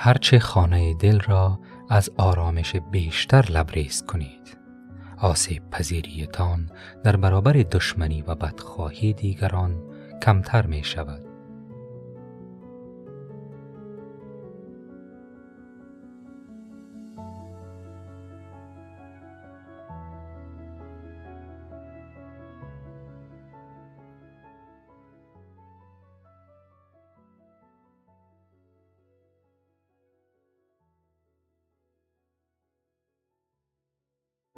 هرچه خانه دل را از آرامش بیشتر لبریز کنید. آسیب پذیریتان در برابر دشمنی و بدخواهی دیگران کمتر می شود.